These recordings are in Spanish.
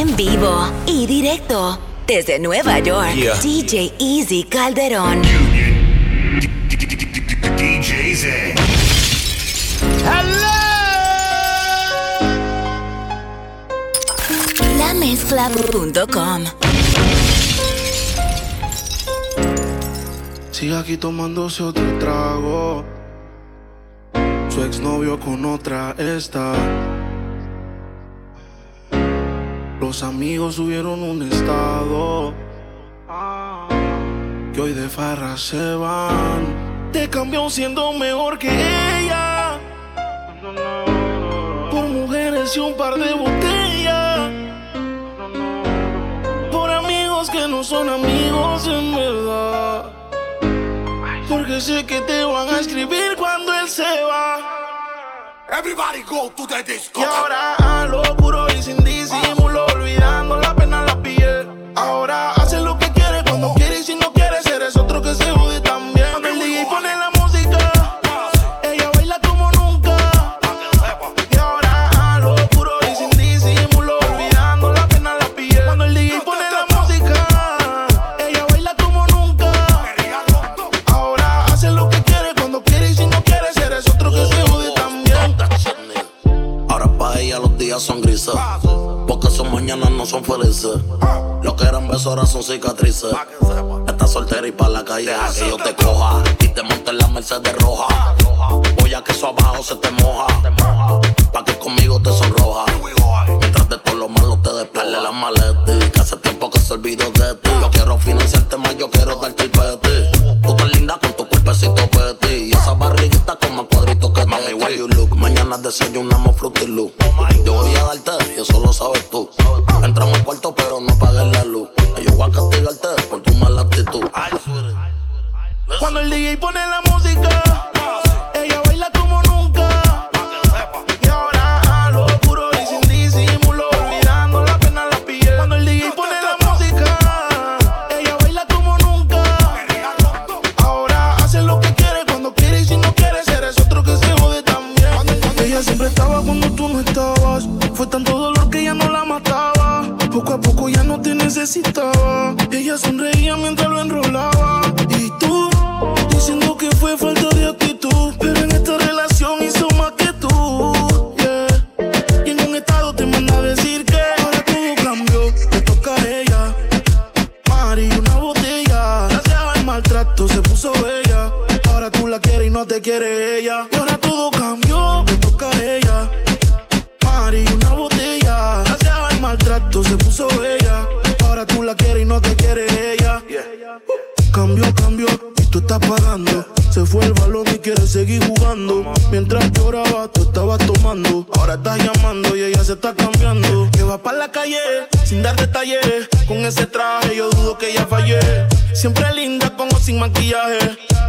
en vivo y directo desde Nueva York. DJ Easy Calderón. DJ Z. Sigue aquí tomándose otro trago. Su exnovio con otra está Amigos subieron un estado que hoy de farra se van. Te cambió siendo mejor que ella por mujeres y un par de botellas. Por amigos que no son amigos en verdad. Porque sé que te van a escribir cuando él se va. Everybody go to the disco. Y ahora a lo y sin disimulo olvidar. cicatriz.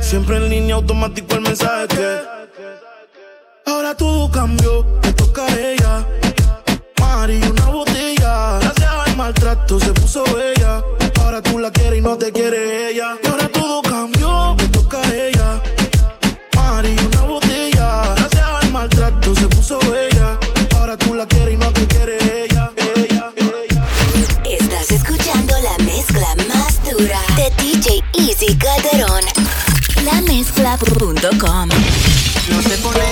Siempre en línea automático el mensaje que. Ahora todo cambió, me tocaré ya. Mar y una botella. Gracias al maltrato se puso bella. Ahora tú la quieres y no te quiere ella. Calderón, lamezcla.com. No se pone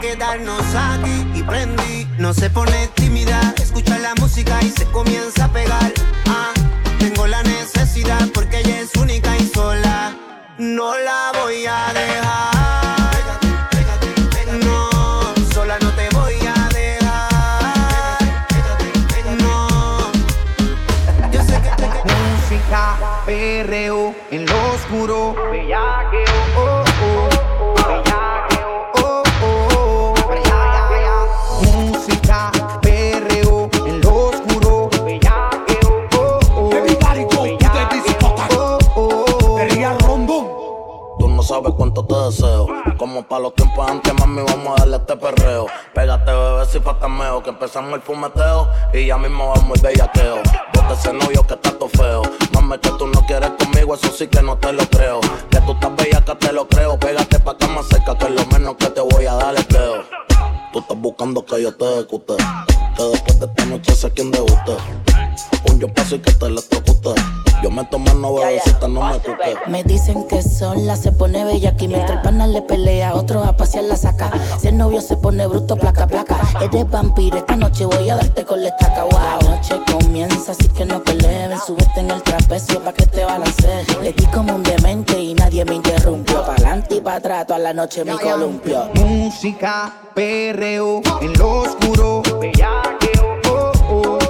quedarnos aquí y prendí. No se pone tímida, escucha la música y se comienza a pegar. Ah, tengo la necesidad porque ella es única y sola. No la voy a dejar. Para los tiempos antes, mami, vamos a darle este perreo. Pégate, bebé, si fatameo. Que empezamos el fumeteo y ya mismo vamos el bellaqueo. Bote ese novio que está todo feo. Mami, que tú no quieres conmigo, eso sí que no te lo creo. Que tú estás bella, que te lo creo. Pégate pa' acá más cerca, que es lo menos que te voy a dar es creo. Tú estás buscando que yo te ejecute. Que después de esta noche sé quién debuste. Un yo paso y que te electrocute. Me bebecita, no me cuque. Me dicen que sola se pone bella aquí mientras el pana le pelea, otro a pasear la saca. Si el novio se pone bruto, placa, placa. Eres vampiro, esta noche voy a darte con la estaca. Wow. La noche comienza, así que no peleen. Súbete en el trapecio pa' que te balancees. Le di como un demente y nadie me interrumpió. Pa'lante y pa' atrás, toda la noche mi columpio. Música, perreo en lo oscuro. Bellaqueo, oh, oh.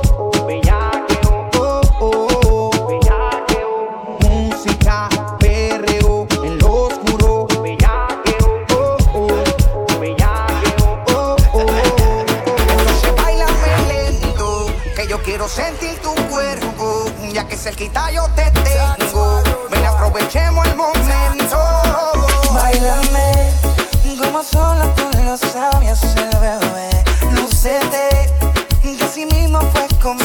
Sentir tu cuerpo, ya que cerquita yo te tengo. Ven, aprovechemos el momento. Bailame como solo tú lo hacer, bebé. Lúcete, que así mismo fue como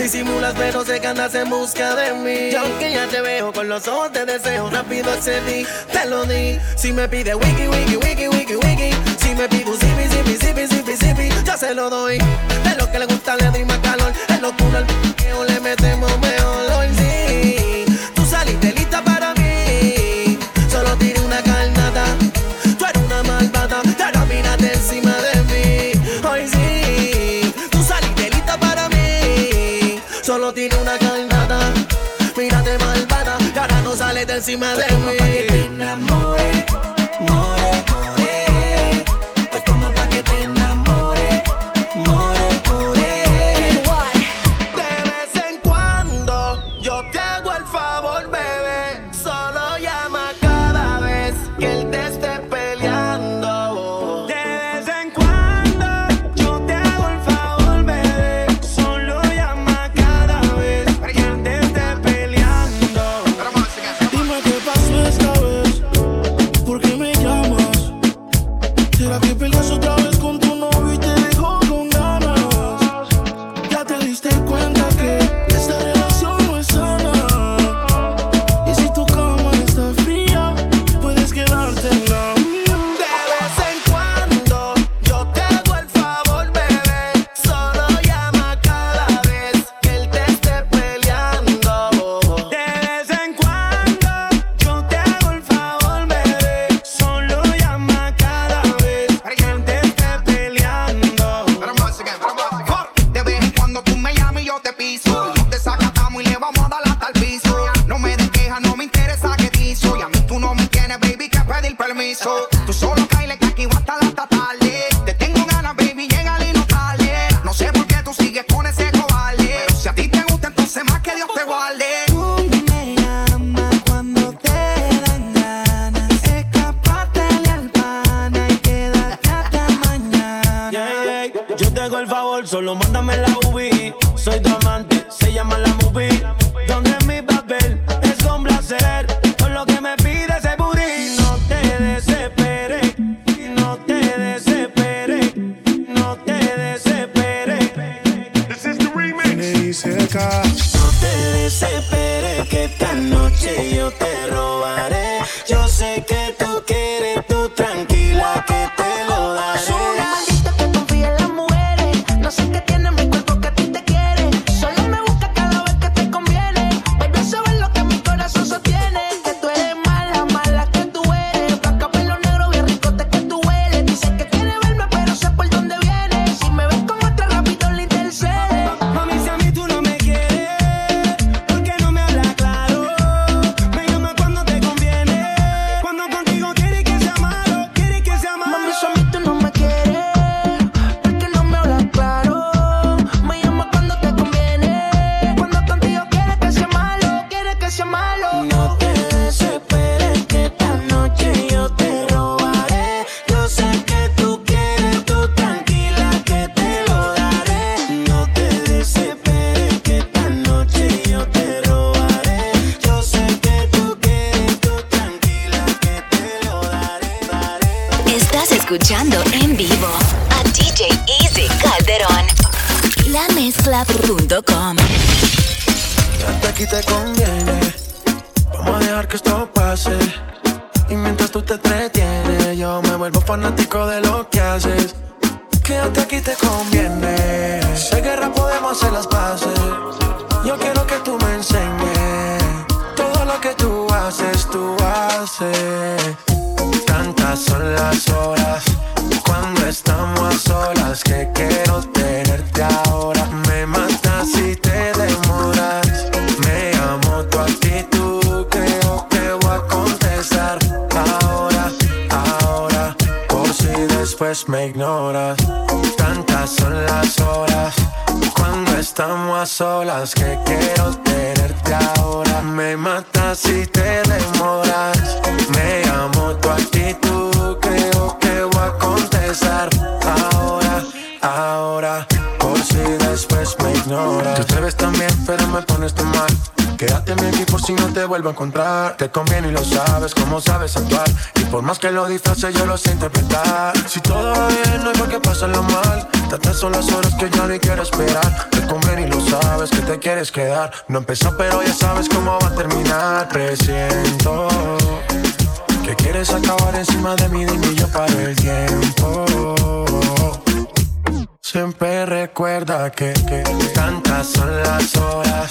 Disimulas, pero sé que andas en busca de mí. Y aunque ya te veo con los ojos de deseo, rápido accedí, te lo di. Si me pide wiki, wiki, wiki, wiki, wiki. Si me pide un zipi, zipi, zipi, zipi, zipi, yo se lo doy. De lo que le gusta le doy más calor. Es locura el le metemos. Mí. Tiene una carnada. Mírate malvada, y ahora no sales de encima de Toma pa' que te mí. te hago el favor, solo mándame la UBI. Soy tu amante después me ignoras. Tantas son las horas cuando estamos a solas que quiero tenerte ahora. Me matas si te demoras. Me amo tu actitud, creo que voy a contestar ahora, ahora. Por si después me ignoras. Te atreves también, pero me pones tan mal. Quédate en mi equipo si no te vuelvo a encontrar. Te conviene y lo sabes, cómo sabes actuar. Y por más que lo disfrace, yo lo sé interpretar. Si todo va bien, no hay por qué pasarlo mal. Tantas son las horas que ya ni quiero esperar. Te conviene y lo sabes que te quieres quedar. No empezó, pero ya sabes cómo va a terminar. Presiento que quieres acabar encima de mí, dime yo paro el tiempo. Siempre recuerda que, tantas son las horas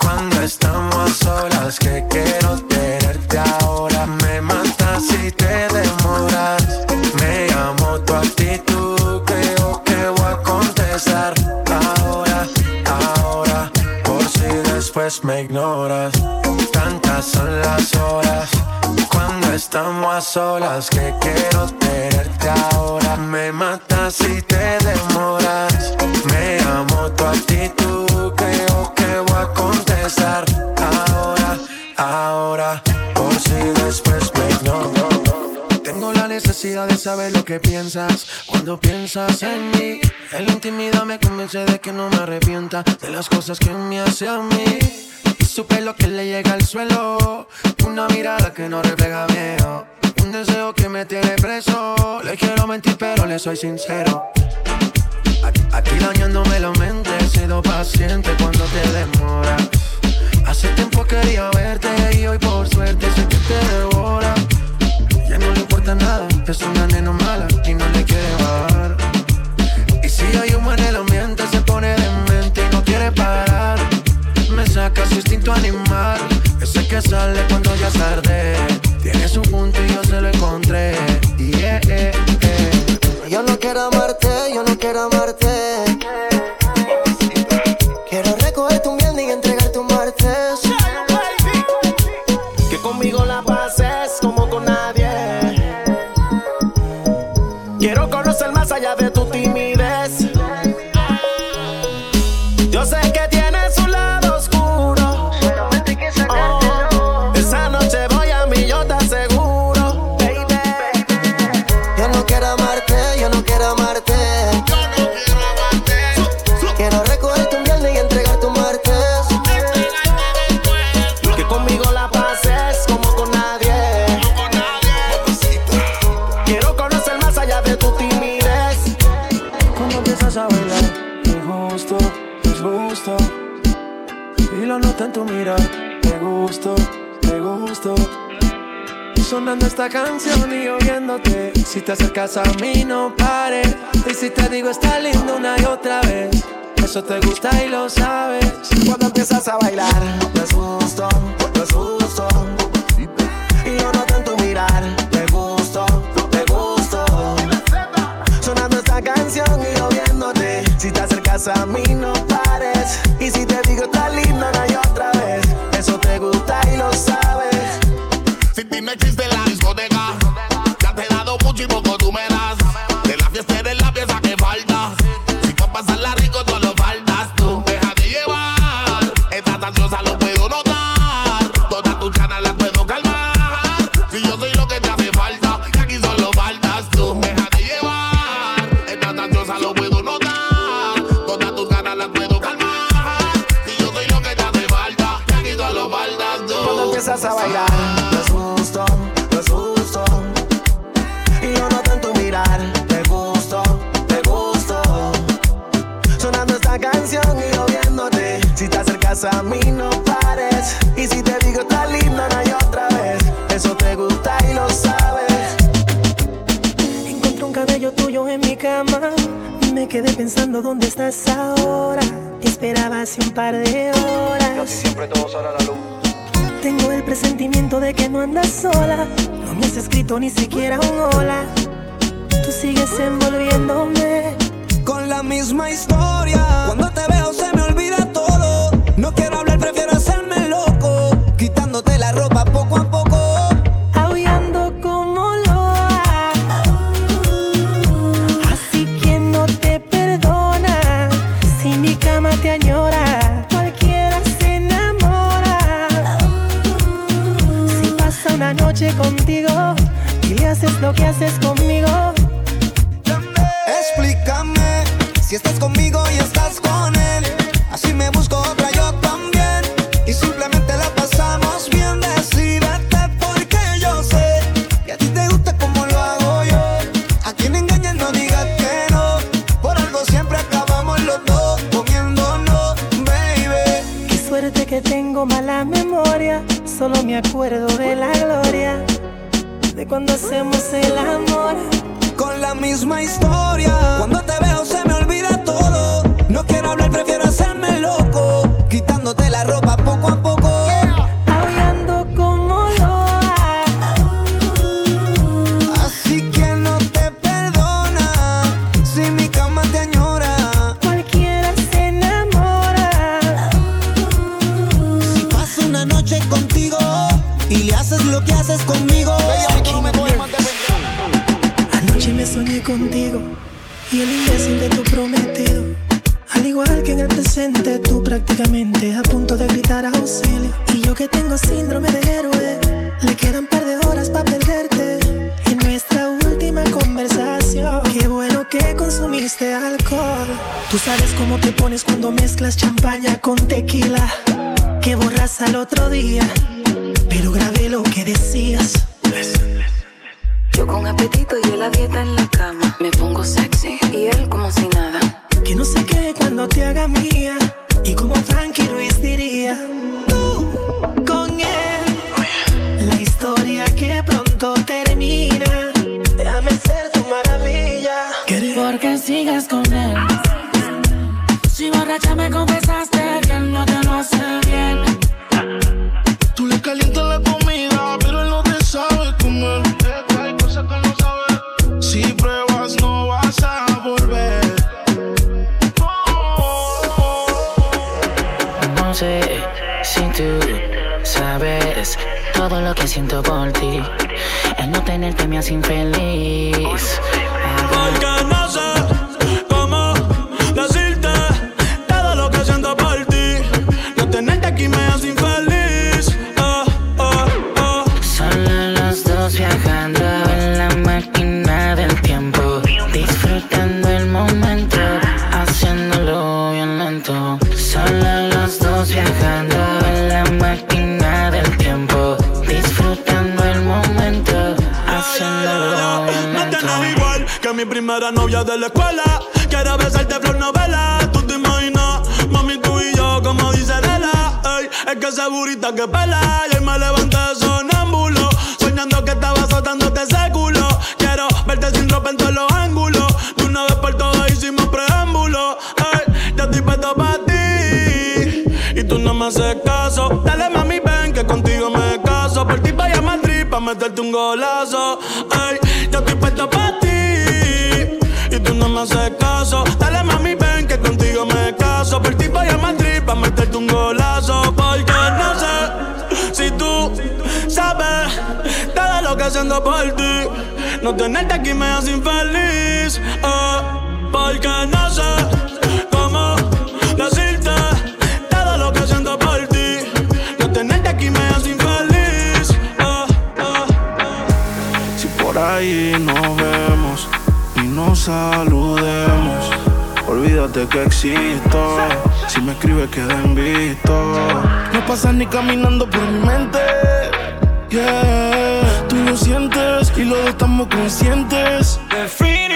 cuando estamos solas que quiero tenerte ahora. Me matas si te demoras. Me amo tu actitud, creo que voy a contestar ahora, ahora. Por si después me ignoras. Tantas son las horas cuando estamos a solas que quiero tenerte ahora. Me matas si te demoras. Me amo tu actitud, creo que voy a contestar ahora, ahora. Por si después me ignoras. Tengo la necesidad de saber lo que piensas cuando piensas en mí. En la intimidad me convence de que no me arrepienta de las cosas que me hace a mí. Su pelo que le llega al suelo, una mirada que no refleja miedo. Un deseo que me tiene preso. Le quiero mentir, pero le soy sincero. Aquí, dañándome la mente, he sido paciente cuando te demoras. Hace tiempo quería verte y hoy por suerte sé que te devora. Ya no le importa nada, es una nena mala y no le quiere bajar. Y si hay humo en el Me saca su instinto animal, ese que sale cuando ya es tarde. Tiene su punto y yo se lo encontré. Yeah, yeah, yeah. Yo no quiero amarte, te acercas a mí, no pares. Y si te digo está lindo una y otra vez. Eso te gusta y lo sabes. Cuando empiezas a bailar, en mi cama. Y me quedé pensando dónde estás ahora. Te esperaba hace un par de horas. siempre todo sale a la luz. Tengo el presentimiento de que no andas sola. No me has escrito ni siquiera un hola. Tú sigues envolviéndome. Con la misma historia. Cuando te veo se me olvida todo. No quiero hablar, prefiero tengo mala memoria. Solo me acuerdo de la gloria. De cuando hacemos el amor. Con la misma historia. Cuando te veo se me olvida todo. No quiero hablar, prefiero hacerme loco. Quitándote la ropa poco a poco. Contigo y el imbécil de tu prometido. Al igual que en el presente, tú prácticamente a punto de gritar auxilio. Y yo que tengo síndrome de héroe, le quedan par de horas para perderte. En nuestra última conversación, qué bueno que consumiste alcohol. Tú sabes cómo te pones cuando mezclas champaña con tequila. Que borras al otro día, pero grabé lo que decías. Yo con apetito y él a dieta en la cama. Me pongo sexy y él como si nada. Que no sé qué cuando te haga mía. Y como Frankie Ruiz diría, tú con él. La historia que pronto termina. Déjame ser tu maravilla. Porque sigues con él. Si borracha me confesaste todo lo que siento por ti. El no tenerte me hace infeliz. Porque no sé cómo decirte todo lo que siento por ti. No tenerte aquí me hace infeliz. Oh, oh, oh. Solo los dos viajando en la máquina del tiempo. Disfrutando el momento, haciéndolo bien lento. Solo los dos viajando primera novia de la escuela. Quiero besarte flor novela. Tú te imaginas, mami, tú y yo, como dice Lela. Ey, Es que esa burita que pela y me levanté sonámbulo. Soñando que estaba azotándote ese culo. Quiero verte sin ropa en todos los ángulos. De una vez por todas hicimos preámbulo. Ey, ya estoy puesto para ti. Y tú no me haces caso. Dale mami, ven que contigo me caso. Por ti vaya a Madrid pa' meterte un golazo. Ey, ya estoy puesto para me haces caso. Dale mami, ven que contigo me caso. Por ti voy a Madrid pa' meterte un golazo. Porque no sé si tú sabes todo lo que haciendo por ti. No tenerte aquí me hace infeliz. eh, porque no sé cómo decirte todo lo que siento por ti. No tenerte aquí me hace infeliz. eh, Si por ahí nos vemos nos saludemos, olvídate que existo. Si me escribes queda en visto. No pasas ni caminando por mi mente. Yeah, tú lo sientes y los dos estamos conscientes. Definitivamente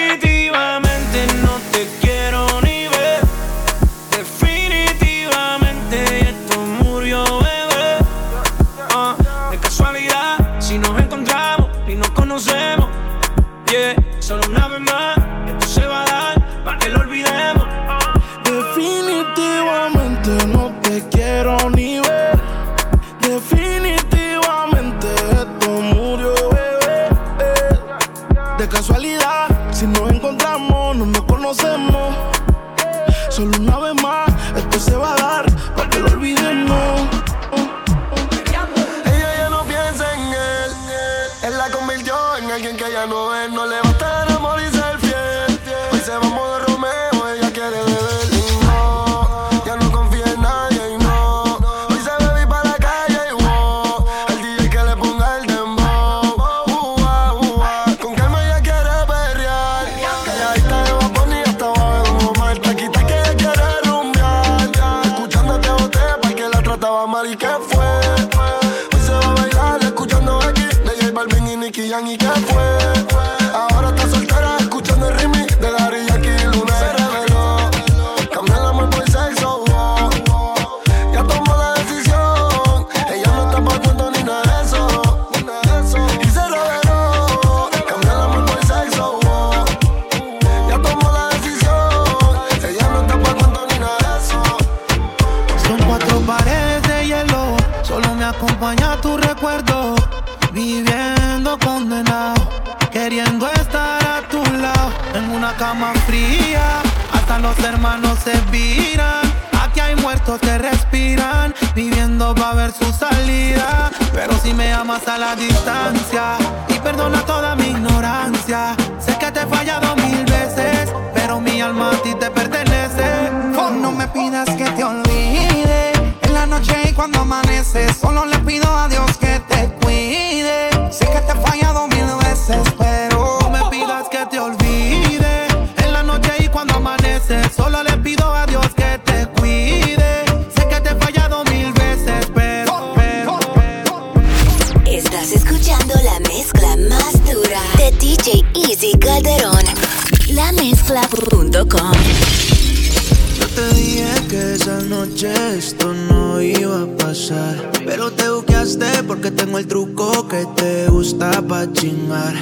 perdona toda mi ignorancia. Sé que te he fallado mil veces, pero mi alma a ti te pertenece. No me pidas que te olvide en la noche y cuando amanece. Solo le pido a Yo te dije que esa noche esto no iba a pasar. Pero te buqueaste porque tengo el truco que te gusta pa' chingar.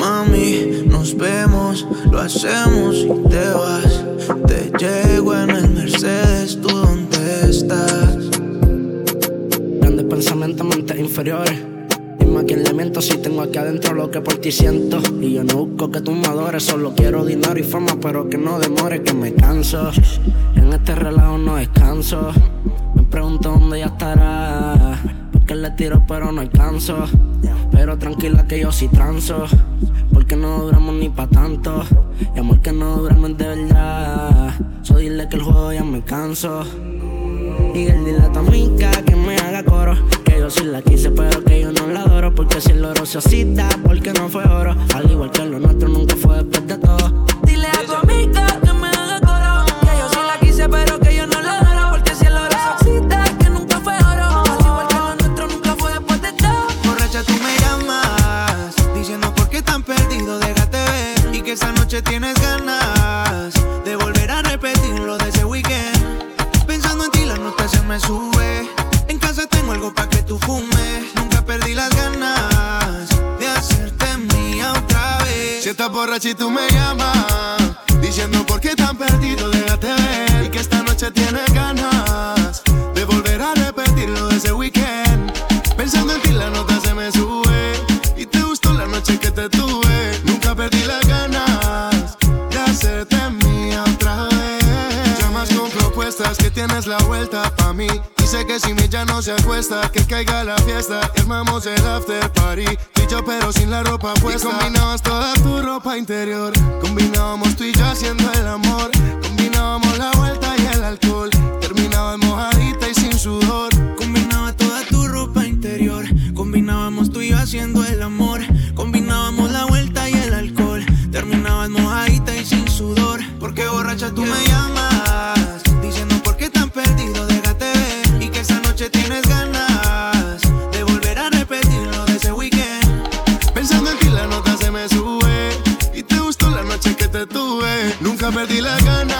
Mami, nos vemos, lo hacemos y te vas. Te llego en el Mercedes, ¿tú dónde estás? Grandes pensamientos, mentes inferiores. Dime a le si tengo aquí adentro lo que por ti siento. Y yo no busco que tú me adores, solo quiero dinero y fama, pero que no demore, que me canso. En este relajo no descanso. Me pregunto dónde ya estará. Porque le tiro, pero no alcanzo. Pero tranquila que yo sí transo. Porque no duramos ni pa' tanto. Y amor que no duramos de verdad. So dile que el juego ya me canso. Y el dile a tu amiga que me haga coro Que yo sí la quise pero que yo no la adoro Porque si el oro se oscita porque no fue oro Al igual que lo nuestro nunca fue después de todo Dile a tu amiga que me haga coro. Que yo sí la quise, pero que yo no la adoro. Porque si el oro se oxida, que nunca fue oro. Al igual que lo nuestro nunca fue después de todo. Borracha, tú me llamas Diciendo por qué tan perdido, déjate ver Y que esa noche tienes ganas estás borracha y tú me llamas. Diciendo por qué tan perdido, déjate ver. Y que esta noche tienes ganas de volver a repetirlo de ese weekend. Pensando en ti, la nota se me sube. Y te gustó la noche que te tuve. Nunca perdí las ganas de hacerte mía otra vez. Llamas con propuestas que tienes la vuelta pa' mí. Dice que si mi ya no se acuesta, que caiga la fiesta. y Armamos el after party. Pero sin la ropa puesta. Y combinabas toda tu ropa interior. Combinábamos tú y yo haciendo el amor. Combinábamos la vuelta y el alcohol. Terminabas mojadita y sin sudor. Combinaba toda tu ropa interior. Combinábamos tú y yo haciendo el amor. Combinábamos la vuelta y el alcohol. Terminabas mojadita y sin sudor. Porque borracha tú me Nunca perdí las ganas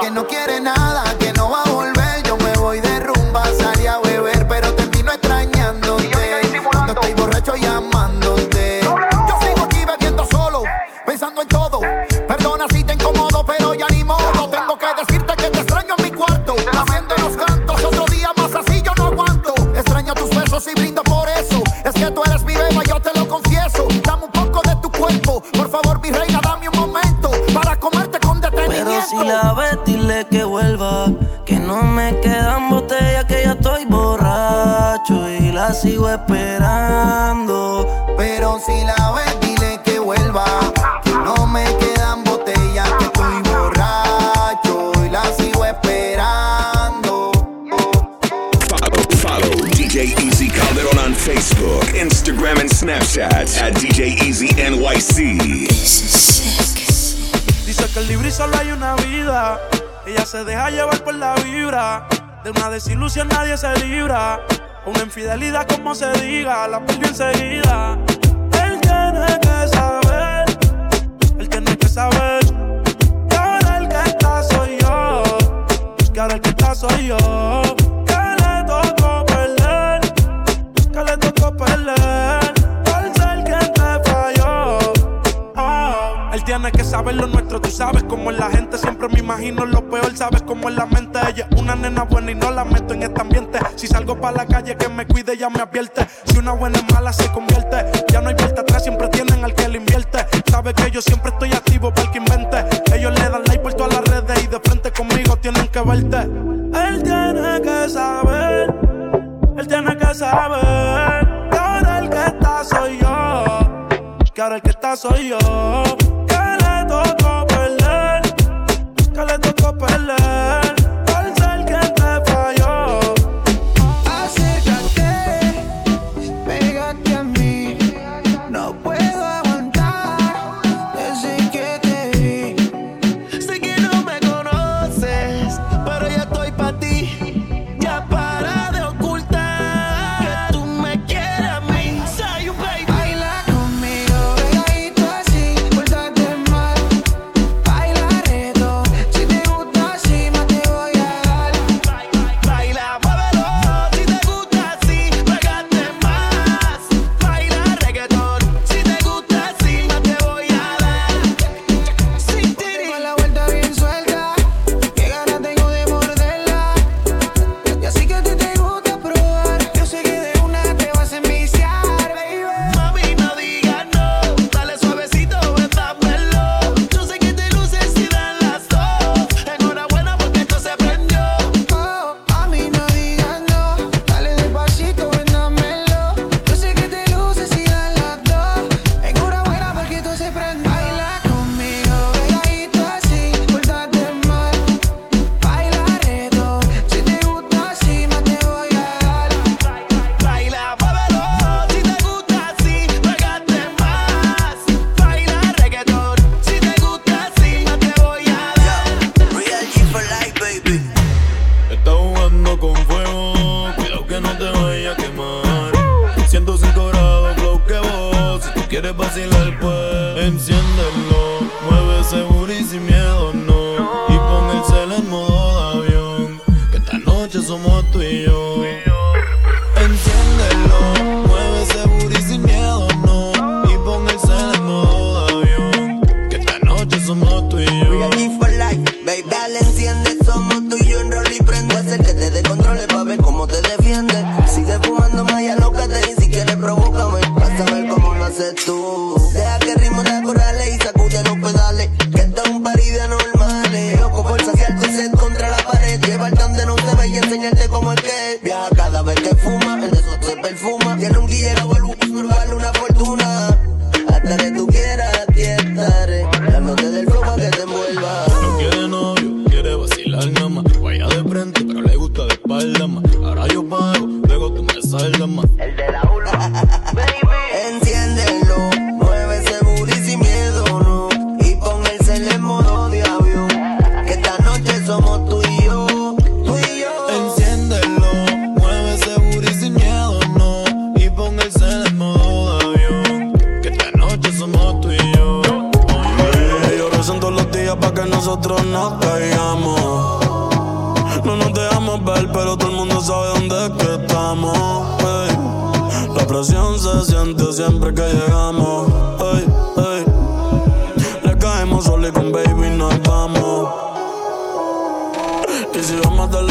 que no quiere nada, la sigo esperando. Pero si la ves, dile que vuelva. Que no me quedan botellas, que estoy borracho y la sigo esperando. Follow, follow DJ Easy Calderon on Facebook, Instagram, and Snapchat at DJ Easy NYC. Dice que el libre y solo hay una vida. Ella se deja llevar por la vibra. De una desilusión nadie se libra. Una infidelidad como se diga, la perdió enseguida. Él tiene que saber, él tiene que saber. Que ahora el que está soy yo. Que ahora el que está soy yo. Saber lo nuestro, tú sabes cómo es la gente. Siempre me imagino lo peor, sabes cómo es la mente. Ella es una nena buena y no la meto en este ambiente. Si salgo para la calle, que me cuide, ya me advierte. Si una buena es mala, se convierte. Ya no hay vuelta atrás, siempre tienen al que le invierte. Sabe que yo siempre estoy activo para el que invente. Ellos le dan like por todas las redes y de frente conmigo tienen que verte. Él tiene que saber, él tiene que saber. Que ahora el que está soy yo que ahora el que está soy yo. pero todo el mundo sabe dónde es que estamos. La presión se siente siempre que llegamos. Le caemos solo y con baby nos vamos. Y si vamos a